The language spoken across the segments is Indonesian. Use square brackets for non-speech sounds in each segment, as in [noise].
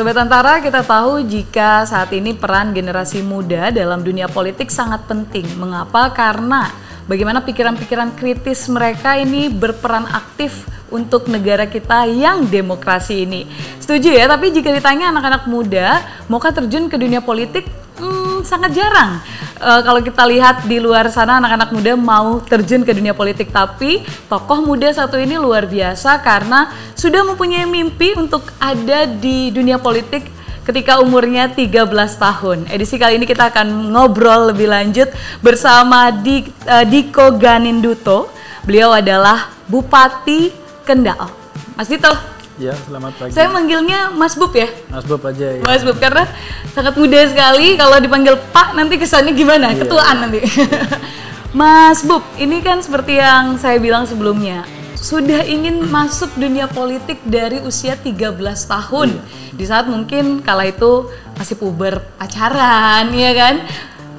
Sobat Antara, kita tahu jika saat ini peran generasi muda dalam dunia politik sangat penting. Mengapa? Karena bagaimana pikiran-pikiran kritis mereka ini berperan aktif untuk negara kita yang demokrasi ini. Setuju ya, tapi jika ditanya anak-anak muda, maukah terjun ke dunia politik? Hmm, sangat jarang. Uh, kalau kita lihat di luar sana anak-anak muda mau terjun ke dunia politik, tapi tokoh muda satu ini luar biasa karena sudah mempunyai mimpi untuk ada di dunia politik ketika umurnya 13 tahun. Edisi kali ini kita akan ngobrol lebih lanjut bersama Di, uh, Diko Ganinduto. Beliau adalah Bupati Kendal. Mas Dito, Ya, selamat pagi. saya manggilnya Mas Bub ya? Mas Bob aja ya. Mas Bub karena sangat muda sekali. Kalau dipanggil Pak nanti kesannya gimana? Iya. Ketuaan nanti. [laughs] Mas Bub, ini kan seperti yang saya bilang sebelumnya, sudah ingin masuk dunia politik dari usia 13 tahun. Iya. Di saat mungkin kala itu masih puber pacaran, ya kan?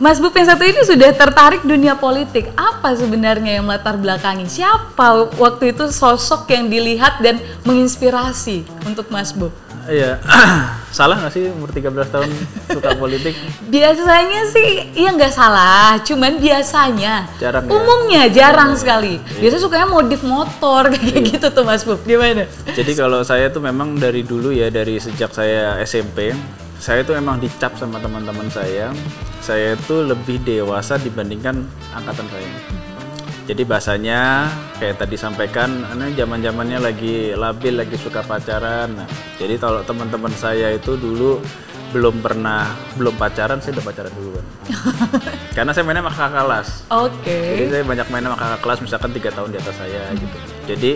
Mas Bub yang satu ini sudah tertarik dunia politik. Apa sebenarnya yang melatar belakangi? Siapa waktu itu sosok yang dilihat dan menginspirasi untuk Mas Bub? Iya. [clears throat] Salah nggak sih umur 13 tahun suka politik? Biasanya sih iya nggak salah, cuman biasanya Jarang ya? umumnya jarang sekali. Biasanya sukanya modif motor [laughs] kayak Iya. gitu tuh Mas Bub. Gimana? Jadi kalau saya tuh memang dari dulu ya dari sejak saya SMP, saya tuh memang dicap sama teman-teman saya. Saya itu lebih dewasa dibandingkan angkatan saya. Jadi bahasanya kayak tadi sampaikan, ini zaman zamannya lagi labil, lagi suka pacaran. Nah, jadi kalau teman-teman saya itu dulu belum pernah belum pacaran, saya udah pacaran duluan. [laughs] Karena saya mainnya sama kakak kelas. Oke. Jadi saya banyak main sama kakak kelas misalkan tiga tahun di atas saya gitu. Jadi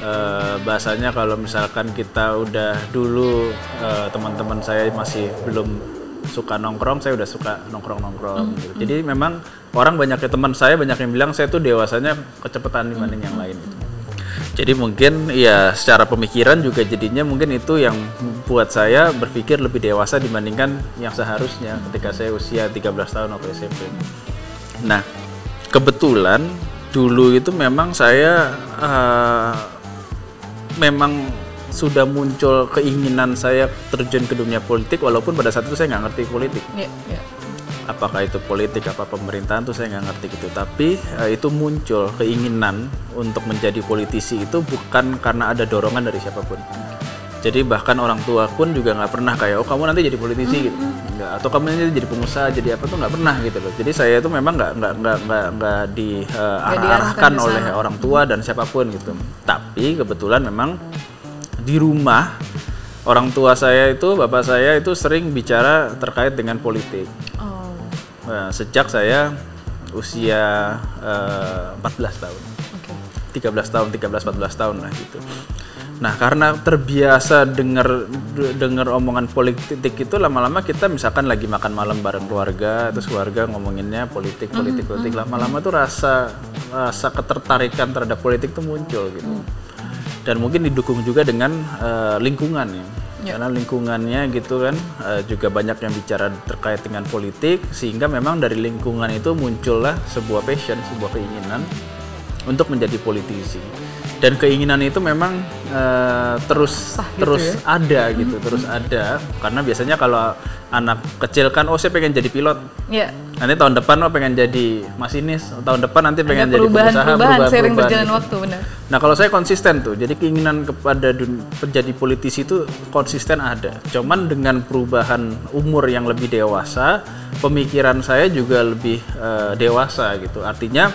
eh, bahasanya kalau misalkan kita udah dulu eh, teman-teman saya masih belum suka nongkrong, saya udah suka nongkrong-nongkrong gitu. Jadi memang orang banyak teman saya banyak yang bilang saya tuh dewasanya kecepatan dibanding yang lain gitu. Jadi mungkin ya secara pemikiran juga jadinya mungkin itu yang buat saya berpikir lebih dewasa dibandingkan yang seharusnya ketika saya usia 13 tahun atau SMP. Nah, kebetulan dulu itu memang saya eh, memang sudah muncul keinginan saya terjun ke dunia politik walaupun pada saat itu saya nggak ngerti politik. Iya, iya. apakah itu politik apa pemerintahan tuh saya nggak ngerti gitu. Tapi eh, itu muncul keinginan untuk menjadi politisi itu bukan karena ada dorongan dari siapa pun jadi bahkan orang tua pun juga nggak pernah kayak oh kamu nanti jadi politisi gitu. Nggak, atau kamu nanti jadi pengusaha jadi apa tuh nggak pernah gitu loh. Jadi saya itu memang nggak nggak nggak nggak nggak diarahkan diarahkan ke oleh orang tua dan siapa pun gitu. Tapi kebetulan memang di rumah orang tua saya itu bapak saya itu sering bicara terkait dengan politik. Oh, Nah, sejak saya usia eh, 14 tahun. oke. 13 tahun, 13 14 tahun lah gitu. Nah, karena terbiasa dengar dengar omongan politik itu lama-lama kita misalkan lagi makan malam bareng keluarga, terus keluarga ngomonginnya politik, politik, politik. Lama-lama tuh rasa rasa ketertarikan terhadap politik tuh muncul gitu. Dan mungkin didukung juga dengan eh, lingkungan ya. Karena lingkungannya gitu kan eh, juga banyak yang bicara terkait dengan politik sehingga memang dari lingkungan itu muncullah sebuah passion, sebuah keinginan untuk menjadi politisi dan keinginan itu memang eh, terus gitu terus ya? ada gitu terus ada karena biasanya kalau anak kecil kan oh saya pengen jadi pilot Iya. nanti tahun depan oh pengen jadi masinis tahun depan nanti pengen Ada jadi pengusaha perubahan-perubahan sering perubahan-perubahan berjalan gitu. waktu, benar. Nah kalau saya konsisten tuh, jadi keinginan kepada dun- menjadi politisi itu konsisten ada. Cuman dengan perubahan umur yang lebih dewasa, pemikiran saya juga lebih eh, dewasa gitu. Artinya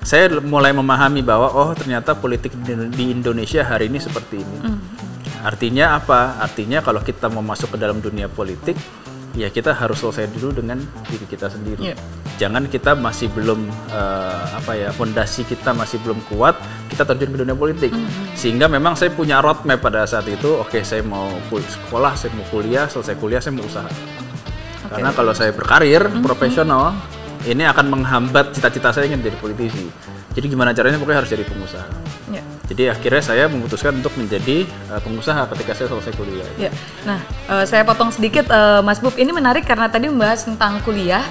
saya mulai memahami bahwa oh ternyata politik di Indonesia hari ini seperti ini. Artinya apa? Artinya kalau kita mau masuk ke dalam dunia politik, ya kita harus selesai dulu dengan diri kita sendiri. Iya. jangan kita masih belum eh, apa ya fondasi kita masih belum kuat kita terjun ke dunia politik. Sehingga memang saya punya roadmap pada saat itu oke saya mau sekolah saya mau kuliah selesai kuliah saya mau usaha. Karena kalau saya berkarir profesional ini akan menghambat cita-cita saya ingin jadi politisi jadi gimana caranya pokoknya harus jadi pengusaha Iya. jadi akhirnya saya memutuskan untuk menjadi eh, pengusaha ketika saya selesai kuliah Ya, nah eh, saya potong sedikit eh, Mas Bub. Ini menarik karena tadi membahas tentang kuliah.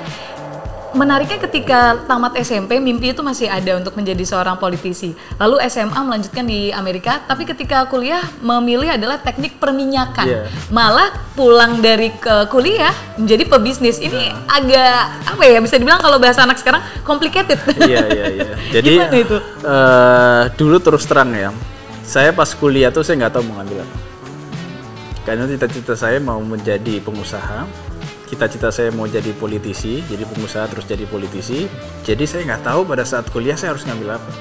Menariknya ketika tamat SMP mimpi itu masih ada untuk menjadi seorang politisi. Lalu SMA melanjutkan di Amerika, tapi ketika kuliah memilih adalah teknik perminyakan. Iya. Malah pulang dari ke kuliah menjadi pebisnis. Ini agak apa ya bisa dibilang kalau bahasa anak sekarang complicated. iya iya iya [laughs] jadi Gimana itu? eh, dulu terus terang ya saya pas kuliah tuh saya nggak tahu mau ngambil apa karena cita-cita saya mau menjadi pengusaha cita-cita saya mau jadi politisi jadi pengusaha terus jadi politisi. Jadi saya nggak tahu pada saat kuliah saya harus ngambil apa.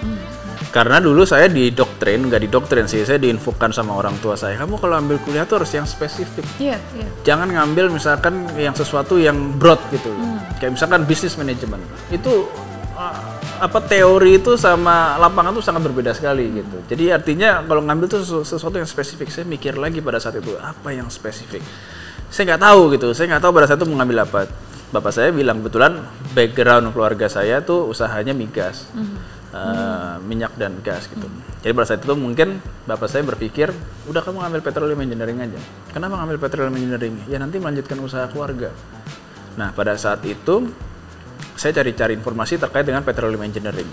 Karena dulu saya didoktrin nggak didoktrin sih saya diinfokan sama orang tua saya. Kamu kalau ambil kuliah tuh harus yang spesifik. Iya, iya. jangan ngambil misalkan yang sesuatu yang broad gitu. Loh. kayak misalkan bisnis manajemen itu uh, apa teori itu sama lapangan tuh sangat berbeda sekali gitu. Jadi artinya kalau ngambil tuh sesu- sesuatu yang spesifik saya mikir lagi pada saat itu apa yang spesifik saya nggak tahu gitu. Saya nggak tahu pada saat itu mau ngambil apa. Bapak saya bilang kebetulan background keluarga saya tuh usahanya migas uh, minyak dan gas gitu. Jadi pada saat itu mungkin bapak saya berpikir udah kamu ngambil petroleum engineering aja. Kenapa ngambil petroleum engineering? Ya nanti melanjutkan usaha keluarga. Nah pada saat itu saya cari-cari informasi terkait dengan petroleum engineering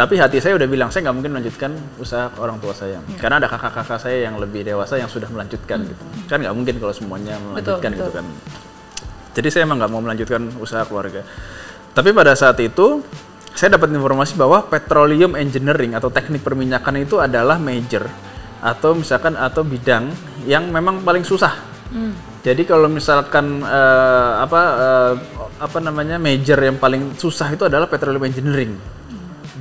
tapi hati saya udah bilang saya nggak mungkin melanjutkan usaha orang tua saya. Karena ada kakak-kakak saya yang lebih dewasa yang sudah melanjutkan gitu. Kan nggak mungkin kalau semuanya melanjutkan gitu betul. kan. Jadi saya emang nggak mau melanjutkan usaha keluarga. Tapi pada saat itu saya dapat informasi bahwa petroleum engineering atau teknik perminyakan itu adalah major atau misalkan atau bidang yang memang paling susah. Jadi kalau misalkan eh, apa eh, apa namanya major yang paling susah itu adalah petroleum engineering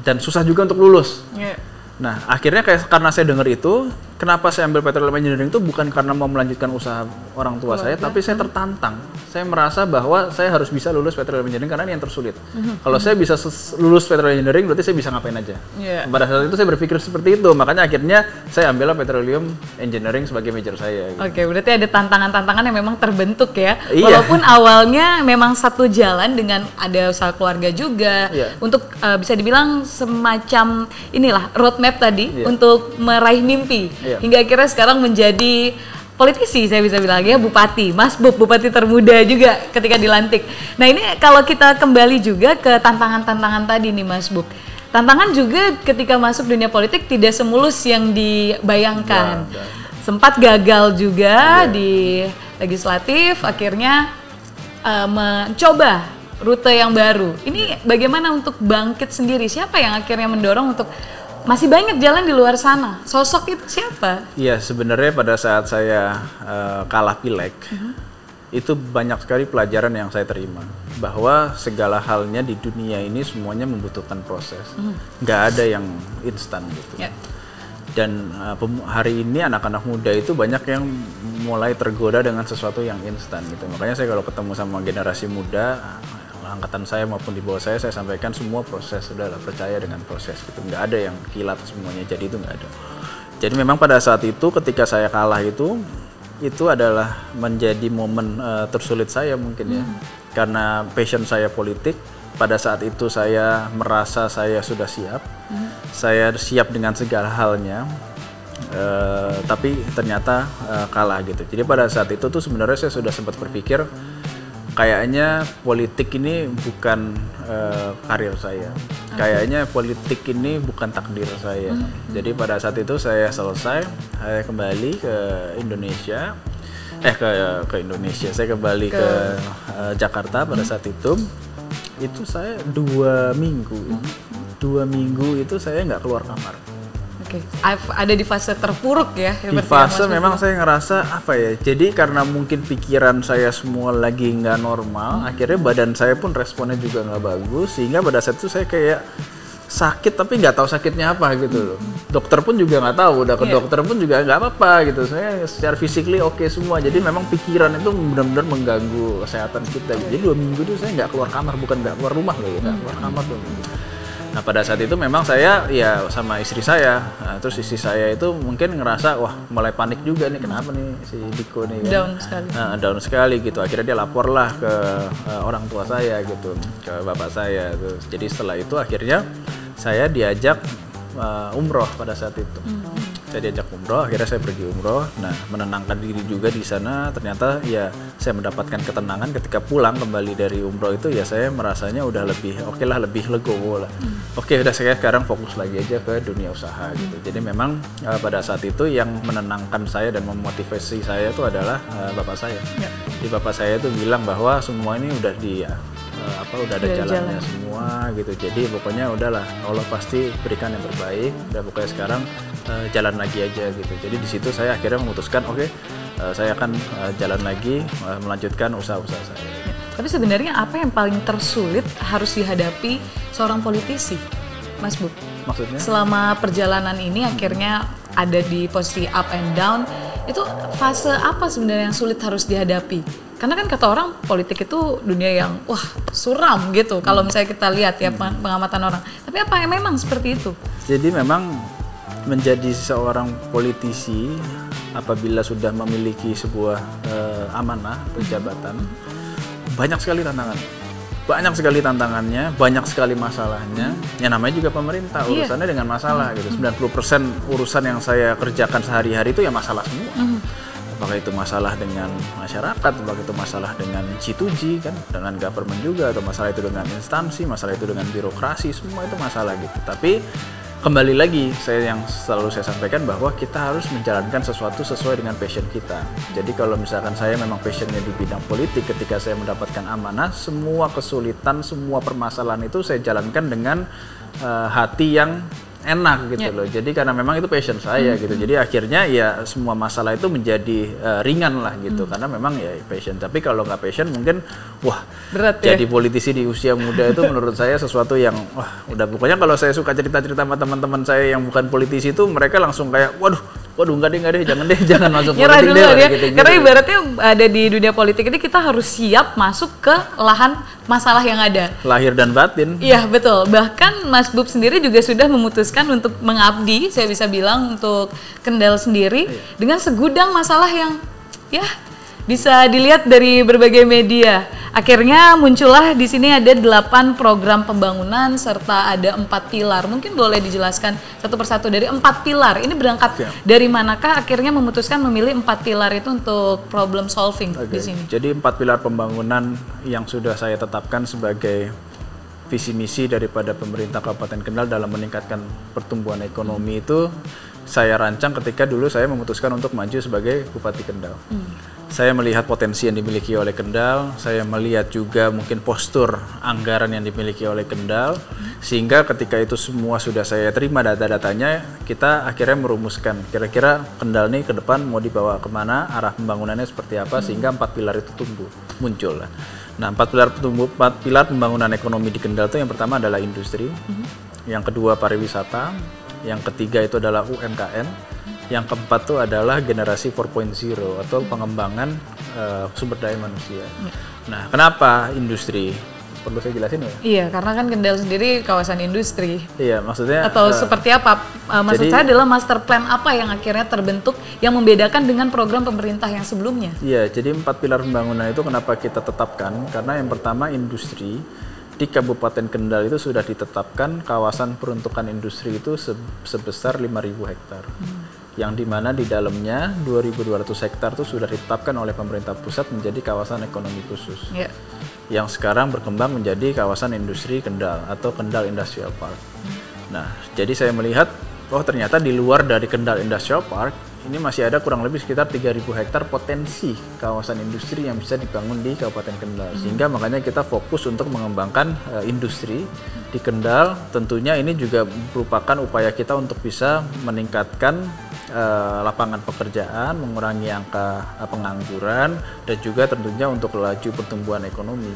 dan susah juga untuk lulus. Iya. Nah, akhirnya kayak karena saya dengar itu, kenapa saya ambil petroleum engineering itu bukan karena mau melanjutkan usaha orang tua saya, tapi saya tertantang. Saya merasa bahwa saya harus bisa lulus petroleum engineering karena ini yang tersulit. Kalau saya bisa lulus petroleum engineering, berarti saya bisa ngapain aja. Iya. Pada saat itu saya berpikir seperti itu, makanya akhirnya saya ambil petroleum engineering sebagai major saya. gitu. Oke, berarti ada tantangan-tantangan yang memang terbentuk ya. Iya. Walaupun awalnya memang satu jalan dengan ada usaha keluarga juga Iya. untuk uh, bisa dibilang semacam inilah roadmap tadi Iya. untuk meraih mimpi Iya. hingga akhirnya sekarang menjadi politisi saya bisa bilang ya bupati, Mas Bub bupati termuda juga ketika dilantik. Nah ini kalau kita kembali juga ke tantangan-tantangan tadi nih Mas Bub. Tantangan juga ketika masuk dunia politik tidak semulus yang dibayangkan. Nggak, Sempat gagal juga Iya. di legislatif, akhirnya eh, mencoba rute yang baru. Ini bagaimana untuk bangkit sendiri? Siapa yang akhirnya mendorong untuk masih banyak jalan di luar sana? Sosok itu siapa? Iya, sebenarnya pada saat saya eh, kalah pileg, itu banyak sekali pelajaran yang saya terima bahwa segala halnya di dunia ini semuanya membutuhkan proses, nggak ada yang instan gitu. Ya. Dan uh, hari ini anak-anak muda itu banyak yang mulai tergoda dengan sesuatu yang instan gitu. Makanya saya kalau ketemu sama generasi muda, uh, angkatan saya maupun di bawah saya, saya sampaikan semua proses, sudahlah percaya dengan proses gitu. Nggak ada yang kilat semuanya, jadi itu nggak ada. Jadi memang pada saat itu ketika saya kalah itu, itu adalah menjadi momen uh, tersulit saya mungkin ya. Karena passion saya politik, pada saat itu saya merasa saya sudah siap, saya siap dengan segala halnya, eh, tapi ternyata eh, kalah gitu. Jadi pada saat itu tuh sebenarnya saya sudah sempat berpikir kayaknya politik ini bukan eh, karir saya, kayaknya politik ini bukan takdir saya. Jadi pada saat itu saya selesai, saya kembali ke Indonesia, eh ke ke Indonesia, saya kembali ke, eh, Jakarta pada saat itu. Itu saya dua minggu. Dua minggu itu saya nggak keluar kamar Oke, I've- ada di fase terpuruk ya. di fase memang saya ngerasa apa ya jadi karena mungkin pikiran saya semua lagi nggak normal akhirnya badan saya pun responnya juga nggak bagus sehingga pada saat itu saya kayak sakit tapi nggak tahu sakitnya apa gitu loh. Dokter pun juga nggak tahu udah ke Iya. dokter pun juga nggak apa-apa gitu. Saya secara physically oke semua. Jadi memang pikiran itu benar-benar mengganggu kesehatan kita. Jadi dua minggu itu saya nggak keluar kamar bukan nggak keluar rumah loh ya nggak keluar kamar dua minggu Nah pada saat itu memang saya ya sama istri saya, nah, terus istri saya itu mungkin ngerasa wah mulai panik juga nih kenapa nih si Diko nih kan. Down sekali. Nah, down sekali gitu. Akhirnya dia laporlah ke eh, orang tua saya gitu, ke bapak saya. Terus jadi setelah itu akhirnya saya diajak eh, umroh pada saat itu. Saya diajak umroh akhirnya saya pergi umroh. Nah menenangkan diri juga di sana. Ternyata ya saya mendapatkan ketenangan ketika pulang kembali dari umroh itu ya saya merasanya udah lebih oke lah lebih legowo lah. Oke udah saya sekarang fokus lagi aja ke dunia usaha gitu. Jadi memang uh, pada saat itu yang menenangkan saya dan memotivasi saya itu adalah uh, bapak saya. Di bapak saya itu bilang bahwa semua ini udah di uh, apa udah ada Udah jalannya jalan. semua gitu jadi pokoknya udahlah Allah pasti berikan yang terbaik udah pokoknya sekarang uh, jalan lagi aja gitu jadi di situ saya akhirnya memutuskan oke uh, saya akan uh, jalan lagi uh, melanjutkan usaha-usaha saya Tapi sebenarnya apa yang paling tersulit harus dihadapi seorang politisi, Mas Bu? maksudnya Selama perjalanan ini akhirnya ada di posisi up and down, itu fase apa sebenarnya yang sulit harus dihadapi? Karena kan kata orang politik itu dunia yang wah suram gitu. Kalau misalnya kita lihat ya peng- pengamatan orang. Tapi apa yang memang seperti itu? jadi memang menjadi seorang politisi apabila sudah memiliki sebuah uh, amanah atau jabatan banyak sekali tantangan. Banyak sekali tantangannya banyak sekali masalahnya. Ya namanya juga pemerintah Iya. urusannya dengan masalah gitu. 90% urusan yang saya kerjakan sehari-hari itu ya masalah semua apakah itu masalah dengan masyarakat apakah itu masalah dengan G2G kan dengan government juga atau masalah itu dengan instansi masalah itu dengan birokrasi semua itu masalah gitu tapi kembali lagi saya yang selalu saya sampaikan bahwa kita harus menjalankan sesuatu sesuai dengan passion kita. Jadi kalau misalkan saya memang passionnya di bidang politik, ketika saya mendapatkan amanah, semua kesulitan, semua permasalahan itu saya jalankan dengan eh, hati yang enak gitu Ya. loh. Jadi karena memang itu passion saya gitu. Jadi akhirnya ya semua masalah itu menjadi eh, ringan lah gitu. Karena memang ya passion. Tapi kalau nggak passion mungkin wah Berat ya? jadi politisi di usia muda itu menurut saya sesuatu yang wah udah pokoknya kalau saya suka cerita-cerita sama teman-teman saya yang bukan politisi itu mereka langsung kayak waduh waduh enggak deh enggak deh jangan deh [laughs] jangan masuk Nyerah politik dulu deh ya. gitu, gitu. Karena ibaratnya ada di dunia politik ini kita harus siap masuk ke lahan masalah yang ada. lahir dan batin Iya betul. Bahkan Mas Bub sendiri juga sudah memutuskan untuk mengabdi, saya bisa bilang untuk Kendal sendiri dengan segudang masalah yang ya bisa dilihat dari berbagai media. Akhirnya muncullah di sini ada delapan program pembangunan serta ada empat pilar. Mungkin boleh dijelaskan satu persatu dari empat pilar. Ini berangkat Siap. dari manakah akhirnya memutuskan memilih empat pilar itu untuk problem solving Oke, di sini? Jadi empat pilar pembangunan yang sudah saya tetapkan sebagai visi misi daripada pemerintah Kabupaten Kendal dalam meningkatkan pertumbuhan ekonomi itu saya rancang ketika dulu saya memutuskan untuk maju sebagai Bupati Kendal. Saya melihat potensi yang dimiliki oleh Kendal, saya melihat juga mungkin postur anggaran yang dimiliki oleh Kendal, sehingga ketika itu semua sudah saya terima data-datanya, kita akhirnya merumuskan kira-kira Kendal nih ke depan mau dibawa ke mana, arah pembangunannya seperti apa, sehingga empat pilar itu tumbuh, muncul. Nah, empat pilar tumbuh, empat pilar pembangunan ekonomi di Kendal itu yang pertama adalah industri, yang kedua pariwisata, yang ketiga itu adalah UMKM, yang keempat itu adalah generasi 4.0 atau pengembangan eh, sumber daya manusia. Nah, kenapa industri? Perlu saya jelasin ya? Iya, karena kan Kendal sendiri kawasan industri. Iya, maksudnya atau eh, seperti apa? Uh, maksud jadi- saya adalah master plan apa yang akhirnya terbentuk yang membedakan dengan program pemerintah yang sebelumnya? Iya, jadi empat pilar pembangunan itu kenapa kita tetapkan? Karena yang pertama industri di Kabupaten Kendal itu sudah ditetapkan kawasan peruntukan industri itu se- sebesar 5.000 hektar. Yang di mana di dalamnya 2.200 hektar itu sudah ditetapkan oleh pemerintah pusat menjadi kawasan ekonomi khusus. Ya. Yang sekarang berkembang menjadi kawasan industri Kendal atau Kendal Industrial Park. Nah, jadi saya melihat oh ternyata di luar dari Kendal Industrial Park ini masih ada kurang lebih sekitar 3.000 hektar potensi kawasan industri yang bisa dibangun di Kabupaten Kendal. Sehingga makanya kita fokus untuk mengembangkan eh, industri di Kendal. Tentunya ini juga merupakan upaya kita untuk bisa meningkatkan eh, lapangan pekerjaan, mengurangi angka eh, pengangguran, dan juga tentunya untuk laju pertumbuhan ekonomi.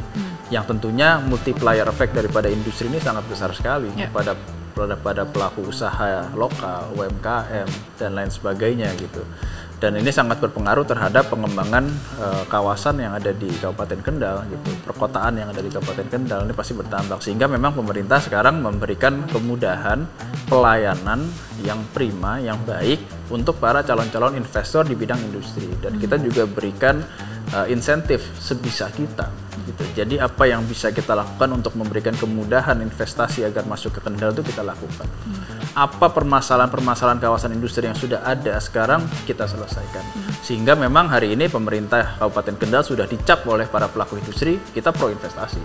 Yang tentunya multiplier effect daripada industri ini sangat besar sekali Ya. kepada pada pada pelaku usaha lokal, UMKM dan lain sebagainya gitu. Dan ini sangat berpengaruh terhadap pengembangan eh, kawasan yang ada di Kabupaten Kendal gitu. Perkotaan yang ada di Kabupaten Kendal ini pasti bertambah sehingga memang pemerintah sekarang memberikan kemudahan pelayanan yang prima, yang baik untuk para calon-calon investor di bidang industri dan kita juga berikan eh, insentif sebisa kita Gitu. Jadi apa yang bisa kita lakukan untuk memberikan kemudahan investasi agar masuk ke Kendal itu kita lakukan. Apa permasalahan-permasalahan kawasan industri yang sudah ada sekarang kita selesaikan. Sehingga memang hari ini pemerintah Kabupaten Kendal sudah dicap oleh para pelaku industri kita pro investasi.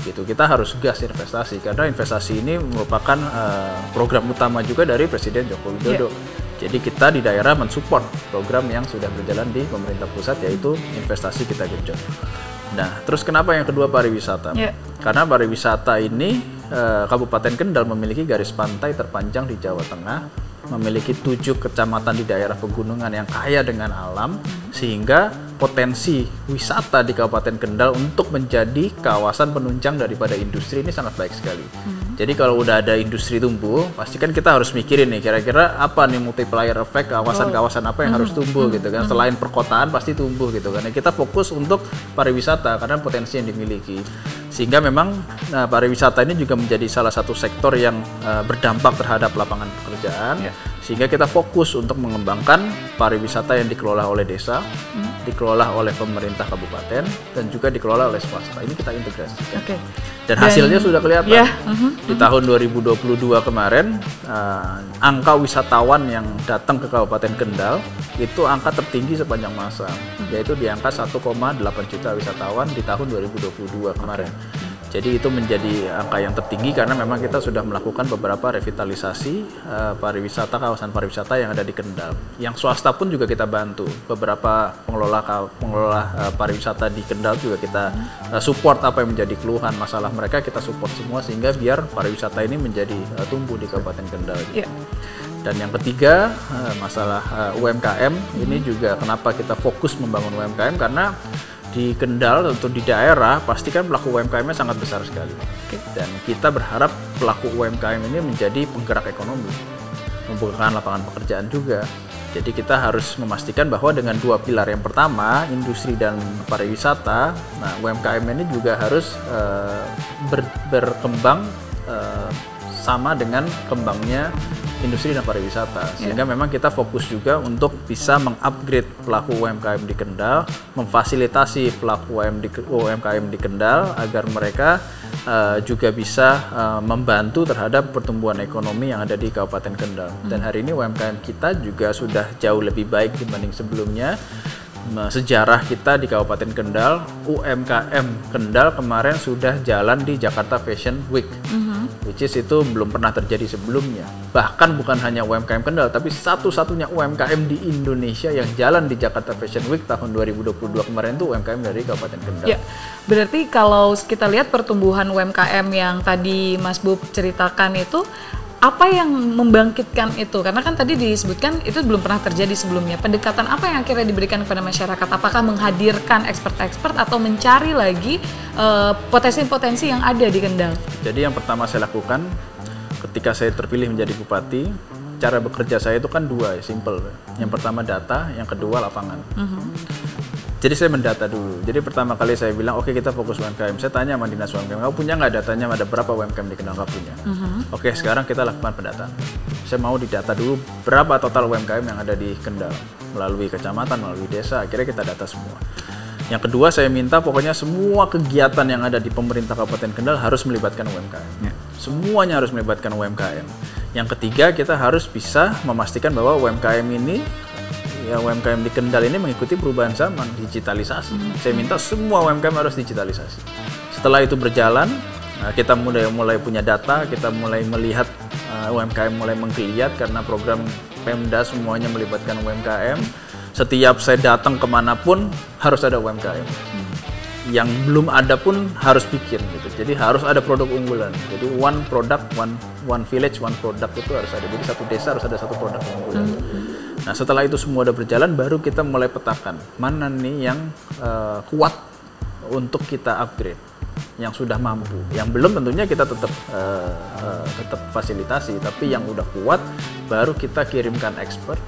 Gitu. Kita harus gas investasi karena investasi ini merupakan uh, program utama juga dari Presiden Joko Widodo. Jadi kita di daerah mensupport program yang sudah berjalan di pemerintah pusat yaitu investasi kita genjot. Nah, terus kenapa yang kedua pariwisata? Yeah. Karena pariwisata ini eh, Kabupaten Kendal memiliki garis pantai terpanjang di Jawa Tengah, memiliki tujuh kecamatan di daerah pegunungan yang kaya dengan alam, sehingga potensi wisata di Kabupaten Kendal untuk menjadi kawasan penunjang daripada industri ini sangat baik sekali. Jadi kalau udah ada industri tumbuh, pasti kan kita harus mikirin nih kira-kira apa nih multiplier effect kawasan-kawasan apa yang harus tumbuh gitu kan. Selain perkotaan pasti tumbuh gitu kan. Nah, kita fokus untuk pariwisata karena potensi yang dimiliki. Sehingga memang nah, pariwisata ini juga menjadi salah satu sektor yang uh, berdampak terhadap lapangan pekerjaan. Ya. Sehingga kita fokus untuk mengembangkan pariwisata yang dikelola oleh desa, dikelola oleh pemerintah kabupaten dan juga dikelola oleh swasta. Ini kita integrasikan. Oke. Dan hasilnya sudah kelihatan. Ya, mhm, Di tahun 2022 kemarin, uh, angka wisatawan yang datang ke Kabupaten Kendal itu angka tertinggi sepanjang masa, yaitu di angka 1,8 juta wisatawan di tahun 2022 kemarin. Jadi itu menjadi angka yang tertinggi karena memang kita sudah melakukan beberapa revitalisasi uh, pariwisata kawasan pariwisata yang ada di Kendal. Yang swasta pun juga kita bantu. Beberapa pengelola pengelola uh, pariwisata di Kendal juga kita uh, support apa yang menjadi keluhan masalah mereka kita support semua sehingga biar pariwisata ini menjadi uh, tumbuh di Kabupaten Kendal. Ya. Dan yang ketiga masalah UMKM ini juga kenapa kita fokus membangun UMKM karena di Kendal atau di daerah pasti kan pelaku UMKM-nya sangat besar sekali. Dan kita berharap pelaku UMKM ini menjadi penggerak ekonomi, membukakan lapangan pekerjaan juga. Jadi kita harus memastikan bahwa dengan dua pilar yang pertama industri dan pariwisata, nah UMKM ini juga harus eh, ber- berkembang eh, sama dengan kembangnya industri dan pariwisata. Sehingga memang kita fokus juga untuk bisa mengupgrade pelaku UMKM di Kendal memfasilitasi pelaku UM di- UMKM di Kendal agar mereka eh, juga bisa eh, membantu terhadap pertumbuhan ekonomi yang ada di Kabupaten Kendal. Dan hari ini UMKM kita juga sudah jauh lebih baik dibanding sebelumnya sejarah kita di Kabupaten Kendal, UMKM Kendal kemarin sudah jalan di Jakarta Fashion Week, which is itu belum pernah terjadi sebelumnya. Bahkan bukan hanya UMKM Kendal, tapi satu-satunya UMKM di Indonesia yang jalan di Jakarta Fashion Week tahun 2022 kemarin itu UMKM dari Kabupaten Kendal. Ya, berarti kalau kita lihat pertumbuhan UMKM yang tadi Mas Bub ceritakan itu apa yang membangkitkan itu? Karena kan tadi disebutkan itu belum pernah terjadi sebelumnya. Pendekatan apa yang akhirnya diberikan kepada masyarakat? Apakah menghadirkan expert-expert atau mencari lagi eh, potensi-potensi yang ada di Kendal? Jadi yang pertama saya lakukan ketika saya terpilih menjadi bupati, cara bekerja saya itu kan dua, ya, simple. Yang pertama data, yang kedua lapangan. Jadi saya mendata dulu. Jadi pertama kali saya bilang, oke kita fokus UMKM. Saya tanya sama dinas UMKM, kamu punya nggak datanya ada berapa UMKM di Kendal Nggak punya? Oke sekarang kita lakukan pendataan. Saya mau didata dulu berapa total UMKM yang ada di Kendal melalui kecamatan, melalui desa. Akhirnya kita data semua. Yang kedua saya minta pokoknya semua kegiatan yang ada di pemerintah Kabupaten Kendal harus melibatkan UMKM. Semuanya harus melibatkan UMKM. Yang ketiga kita harus bisa memastikan bahwa UMKM ini ya UMKM di Kendal ini mengikuti perubahan zaman, digitalisasi. Saya minta semua UMKM harus digitalisasi. Setelah itu berjalan, nah, kita mulai mulai punya data, kita mulai melihat uh, UMKM mulai menggeliat karena program Pemda semuanya melibatkan UMKM. Setiap saya datang ke mana pun harus ada UMKM. Yang belum ada pun harus bikin gitu. Jadi harus ada produk unggulan. Jadi one product, one one village, one product itu harus ada. Jadi satu desa harus ada satu produk unggulan. Nah setelah itu semua udah berjalan, baru kita mulai petakan mana nih yang eh, kuat untuk kita upgrade, yang sudah mampu. Yang belum tentunya kita tetap eh, eh, tetap fasilitasi, tapi yang udah kuat baru kita kirimkan expert,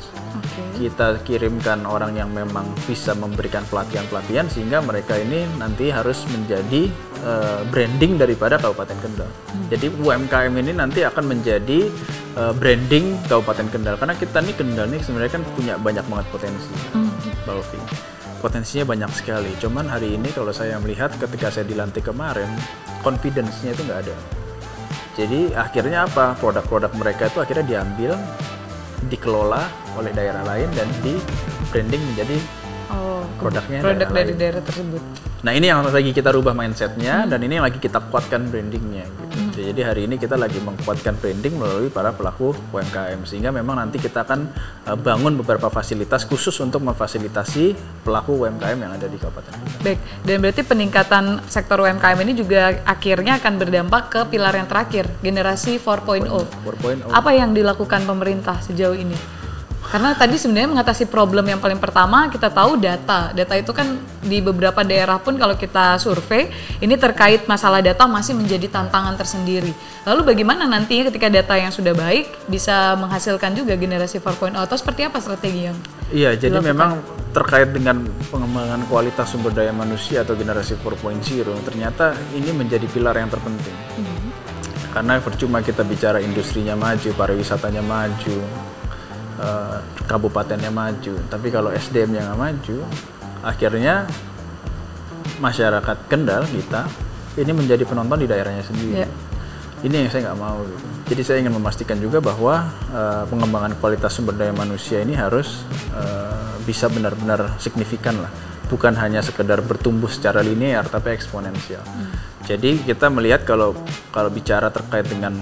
kita kirimkan orang yang memang bisa memberikan pelatihan-pelatihan sehingga mereka ini nanti harus menjadi eh, branding daripada Kabupaten Kendal. Jadi UMKM ini nanti akan menjadi eh, branding Kabupaten Kendal karena kita nih Kendal nih sebenarnya kan punya banyak banget potensi, Mbak Ovi. potensinya banyak sekali. Cuman hari ini kalau saya melihat ketika saya dilantik kemarin, confidence-nya itu nggak ada. Jadi akhirnya apa? Produk-produk mereka itu akhirnya diambil, dikelola oleh daerah lain dan di branding menjadi Oh, produknya produk daerah dari lain. daerah tersebut. Nah ini yang lagi kita rubah mindsetnya dan ini yang lagi kita kuatkan brandingnya. Gitu. Jadi hari ini kita lagi menguatkan branding melalui para pelaku UMKM sehingga memang nanti kita akan uh, bangun beberapa fasilitas khusus untuk memfasilitasi pelaku UMKM yang ada di Kabupaten. Baik, dan berarti peningkatan sektor UMKM ini juga akhirnya akan berdampak ke pilar yang terakhir, generasi 4.0. 4.0. Apa yang dilakukan pemerintah sejauh ini? Karena tadi sebenarnya mengatasi problem yang paling pertama kita tahu data. Data itu kan di beberapa daerah pun kalau kita survei ini terkait masalah data masih menjadi tantangan tersendiri. Lalu bagaimana nantinya ketika data yang sudah baik bisa menghasilkan juga generasi 4.0 atau seperti apa strategi yang Iya, jadi memang terkait dengan pengembangan kualitas sumber daya manusia atau generasi 4.0 ternyata ini menjadi pilar yang terpenting. Karena percuma kita bicara industrinya maju, pariwisatanya maju, eh, kabupatennya maju, tapi kalau SDM yang nggak maju, akhirnya masyarakat Kendal kita ini menjadi penonton di daerahnya sendiri. Ya. Ini yang saya nggak mau. Gitu. Jadi saya ingin memastikan juga bahwa eh, pengembangan kualitas sumber daya manusia ini harus eh, bisa benar-benar signifikan lah, bukan hanya sekedar bertumbuh secara linear tapi eksponensial. Jadi kita melihat kalau kalau bicara terkait dengan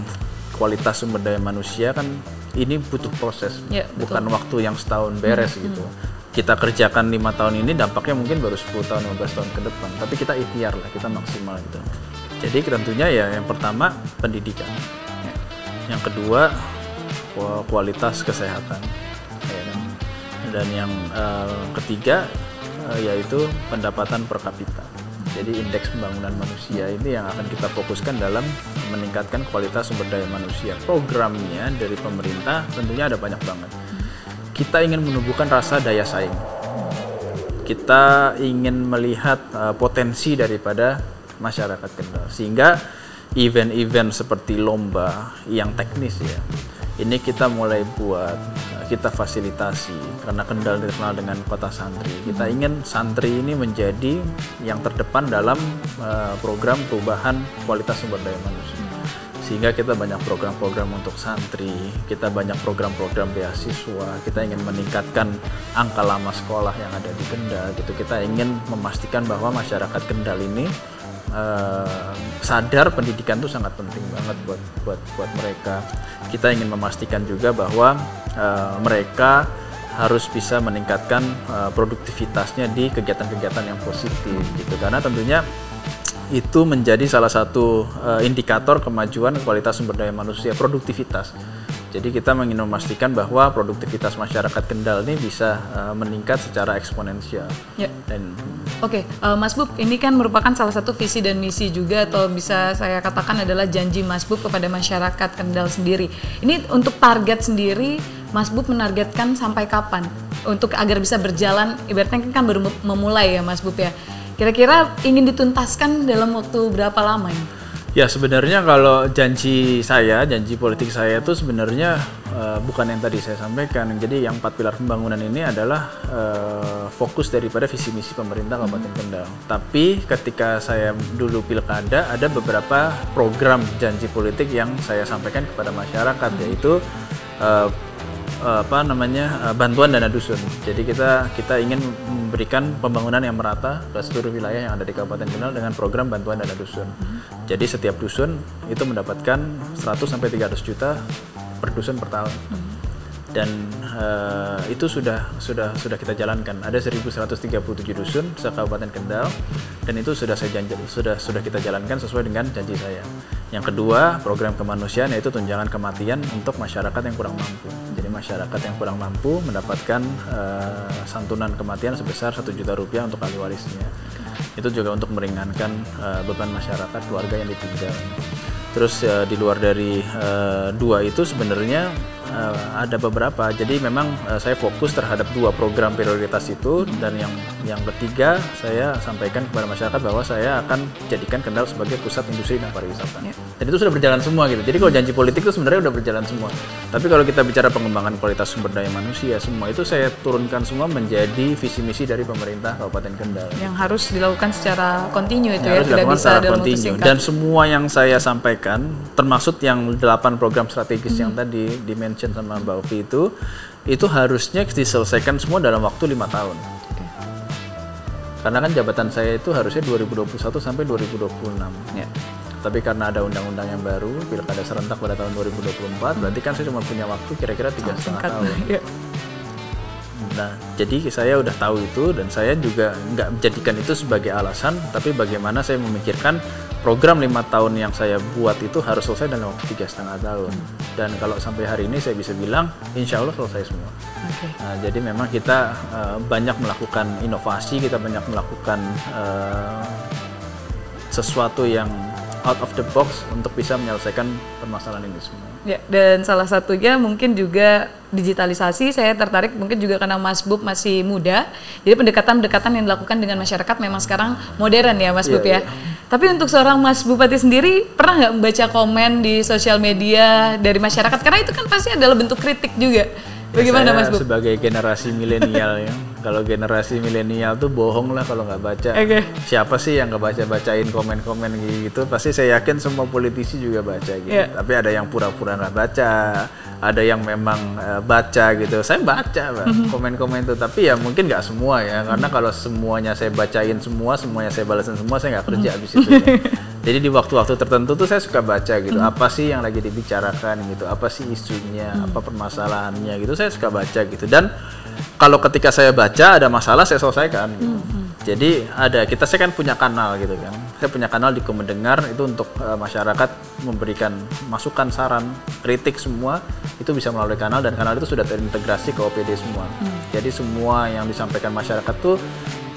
kualitas sumber daya manusia kan ini butuh proses, Ya, betul. bukan waktu yang setahun beres gitu. Kita kerjakan lima tahun ini dampaknya mungkin baru 10 tahun, 15 tahun ke depan. Tapi kita ikhtiar lah, kita maksimal gitu. Jadi tentunya ya yang pertama pendidikan, Ya. yang kedua ku- kualitas kesehatan, ya kan? dan yang eh, ketiga eh, yaitu pendapatan per kapita. Jadi indeks pembangunan manusia ini yang akan kita fokuskan dalam meningkatkan kualitas sumber daya manusia. Programnya dari pemerintah tentunya ada banyak banget. Kita ingin menumbuhkan rasa daya saing. Kita ingin melihat uh, potensi daripada masyarakat Kendal sehingga event-event seperti lomba yang teknis ya ini kita mulai buat kita fasilitasi karena Kendal dikenal dengan kota santri kita ingin santri ini menjadi yang terdepan dalam uh, program perubahan kualitas sumber daya manusia sehingga kita banyak program-program untuk santri, kita banyak program-program beasiswa, kita ingin meningkatkan angka lama sekolah yang ada di Kendal gitu. Kita ingin memastikan bahwa masyarakat Kendal ini eh, sadar pendidikan itu sangat penting banget buat buat buat mereka. Kita ingin memastikan juga bahwa eh, mereka harus bisa meningkatkan eh, produktivitasnya di kegiatan-kegiatan yang positif gitu. Karena tentunya itu menjadi salah satu eh, indikator kemajuan kualitas sumber daya manusia produktivitas. Jadi kita ingin memastikan bahwa produktivitas masyarakat Kendal ini bisa eh, meningkat secara eksponensial. Ya. Dan Oke, eh, Mas Bub, ini kan merupakan salah satu visi dan misi juga atau bisa saya katakan adalah janji Mas Bub kepada masyarakat Kendal sendiri. Ini untuk target sendiri, Mas Bub menargetkan sampai kapan? Untuk agar bisa berjalan, ibaratnya kan baru mem- memulai ya Mas Bub ya. Kira-kira ingin dituntaskan dalam waktu berapa lama ini? ya sebenarnya kalau janji saya, janji politik saya itu sebenarnya eh, bukan yang tadi saya sampaikan. Jadi yang empat pilar pembangunan ini adalah eh, fokus daripada visi misi pemerintah Kabupaten Kendal. Tapi ketika saya dulu pilkada ada beberapa program janji politik yang saya sampaikan kepada masyarakat yaitu eh, apa namanya eh, bantuan dana dusun. Jadi kita kita ingin memberikan pembangunan yang merata ke seluruh wilayah yang ada di Kabupaten Kendal dengan program bantuan dana dusun. Jadi setiap dusun itu mendapatkan 100 sampai 300 juta per dusun per tahun. Dan eh, itu sudah sudah sudah kita jalankan. Ada 1137 dusun se Kabupaten Kendal dan itu sudah saya janji sudah sudah kita jalankan sesuai dengan janji saya. Yang kedua, program kemanusiaan yaitu tunjangan kematian untuk masyarakat yang kurang mampu. Masyarakat yang kurang mampu mendapatkan eh, santunan kematian sebesar satu juta rupiah untuk ahli warisnya. Itu juga untuk meringankan eh, beban masyarakat keluarga yang ditinggal. Terus eh, di luar dari eh, dua itu sebenarnya uh, ada beberapa. Jadi memang uh, saya fokus terhadap dua program prioritas itu dan yang yang ketiga saya sampaikan kepada masyarakat bahwa saya akan jadikan Kendal sebagai pusat industri dan pariwisata. Ya. Dan itu sudah berjalan semua gitu. Jadi kalau janji politik itu sebenarnya udah berjalan semua. Tapi kalau kita bicara pengembangan kualitas sumber daya manusia semua itu saya turunkan semua menjadi visi misi dari pemerintah Kabupaten Kendal. Yang harus dilakukan secara kontinu itu yang ya, tidak bisa dalam kontinu. Dan semua yang saya sampaikan termasuk yang delapan program strategis hmm. yang tadi dimention sama Mbak Ovi itu itu harusnya diselesaikan semua dalam waktu lima tahun. Karena kan jabatan saya itu harusnya 2021 sampai 2026. Ya. Tapi karena ada undang-undang yang baru, pilkada serentak pada tahun 2024, hmm. berarti kan saya cuma punya waktu kira-kira tiga setengah tahun. Ya. Nah, jadi saya udah tahu itu dan saya juga nggak menjadikan itu sebagai alasan, tapi bagaimana saya memikirkan program lima tahun yang saya buat itu harus selesai dalam waktu tiga setengah tahun dan kalau sampai hari ini saya bisa bilang insya Allah selesai semua okay. nah, jadi memang kita uh, banyak melakukan inovasi kita banyak melakukan uh, sesuatu yang out of the box untuk bisa menyelesaikan permasalahan ini semua. Ya, dan salah satunya mungkin juga digitalisasi. Saya tertarik mungkin juga karena Mas Bub masih muda. Jadi pendekatan-pendekatan yang dilakukan dengan masyarakat memang sekarang modern ya Mas yeah, Bub ya. Yeah. Tapi untuk seorang Mas Bupati sendiri pernah nggak membaca komen di sosial media dari masyarakat? Karena itu kan pasti adalah bentuk kritik juga. Bagaimana Mas Bub? Sebagai generasi milenial ya, kalau generasi milenial tuh bohong lah kalau nggak baca. Okay. Siapa sih yang nggak baca bacain komen-komen gitu? Pasti saya yakin semua politisi juga baca gitu. Yeah. Tapi ada yang pura-pura nggak baca, ada yang memang uh, baca gitu. Saya baca mhm. komen-komen itu, tapi ya mungkin nggak semua ya, karena mhm. kalau semuanya saya bacain semua, semuanya saya balasin semua, saya nggak kerja mhm. abis itu. Ya. [laughs] Jadi di waktu-waktu tertentu tuh saya suka baca gitu, hmm. apa sih yang lagi dibicarakan gitu, apa sih isunya, hmm. apa permasalahannya gitu, saya suka baca gitu. Dan kalau ketika saya baca ada masalah saya selesaikan. Gitu. Hmm. hmm. Jadi ada kita saya kan punya kanal gitu kan. Saya punya kanal di Kemendengar itu untuk uh, masyarakat memberikan masukan, saran, kritik semua itu bisa melalui kanal dan kanal itu sudah terintegrasi ke OPD semua. Hmm. Jadi semua yang disampaikan masyarakat tuh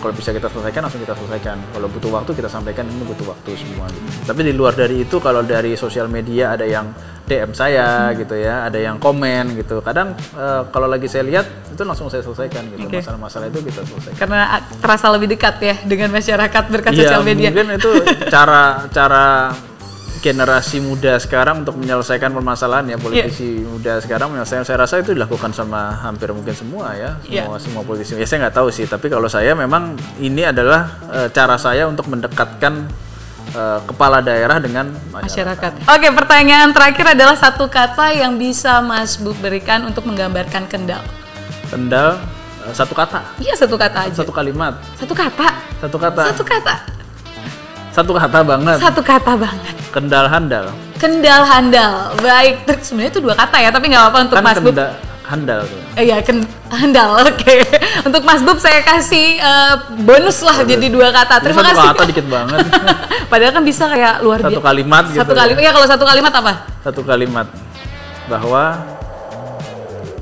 kalau bisa kita selesaikan langsung kita selesaikan. Kalau butuh waktu kita sampaikan ini butuh waktu semua. Gitu. tapi di luar dari itu kalau dari sosial media ada yang DM saya hmm. gitu ya ada yang komen gitu. Kadang uh, kalau lagi saya lihat itu langsung saya selesaikan gitu. Masalah-masalah itu kita selesaikan. Karena terasa lebih dekat ya dengan masyarakat berkat ya, sosial media. mungkin itu cara cara generasi muda sekarang untuk menyelesaikan permasalahan ya politisi yeah. muda sekarang menyelesaikan saya rasa itu dilakukan sama hampir mungkin semua ya semua yeah. semua politisi ya saya nggak tahu sih tapi kalau saya memang ini adalah uh, cara saya untuk mendekatkan uh, kepala daerah dengan masyarakat. masyarakat. Oke, pertanyaan terakhir adalah satu kata yang bisa Mas Bu berikan untuk menggambarkan Kendal. Kendal uh, satu kata. Iya, satu kata aja. Satu kalimat. Satu kata. Satu kata. Satu kata. Satu kata banget. Satu kata banget. Kendal handal. Kendal handal. Baik, sebenarnya itu dua kata ya, tapi nggak apa-apa untuk kan Mas Bub. Handal tuh. Eh, iya, ken handal. [laughs] Oke. Okay. untuk Mas Bub saya kasih uh, bonus lah bonus. jadi dua kata. Terima Ini kasih. Satu kata dikit banget. [laughs] Padahal kan bisa kayak luar biasa. Satu kalimat gitu. Satu kalimat. Ya kalau satu kalimat apa? Satu kalimat bahwa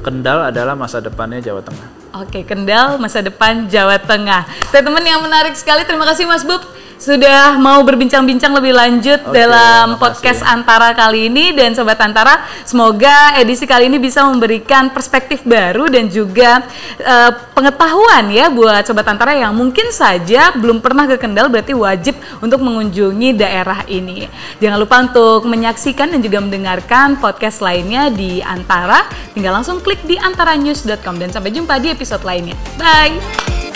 Kendal adalah masa depannya Jawa Tengah. Oke, Kendal masa depan Jawa Tengah. Statement yang menarik sekali. Terima kasih Mas Bub sudah mau berbincang-bincang lebih lanjut okay, dalam podcast Antara kali ini dan sobat Antara semoga edisi kali ini bisa memberikan perspektif baru dan juga uh, pengetahuan ya buat sobat Antara yang mungkin saja belum pernah ke Kendal berarti wajib untuk mengunjungi daerah ini. Jangan lupa untuk menyaksikan dan juga mendengarkan podcast lainnya di Antara. Tinggal langsung klik di antaranews.com dan sampai jumpa di episode lainnya. Bye.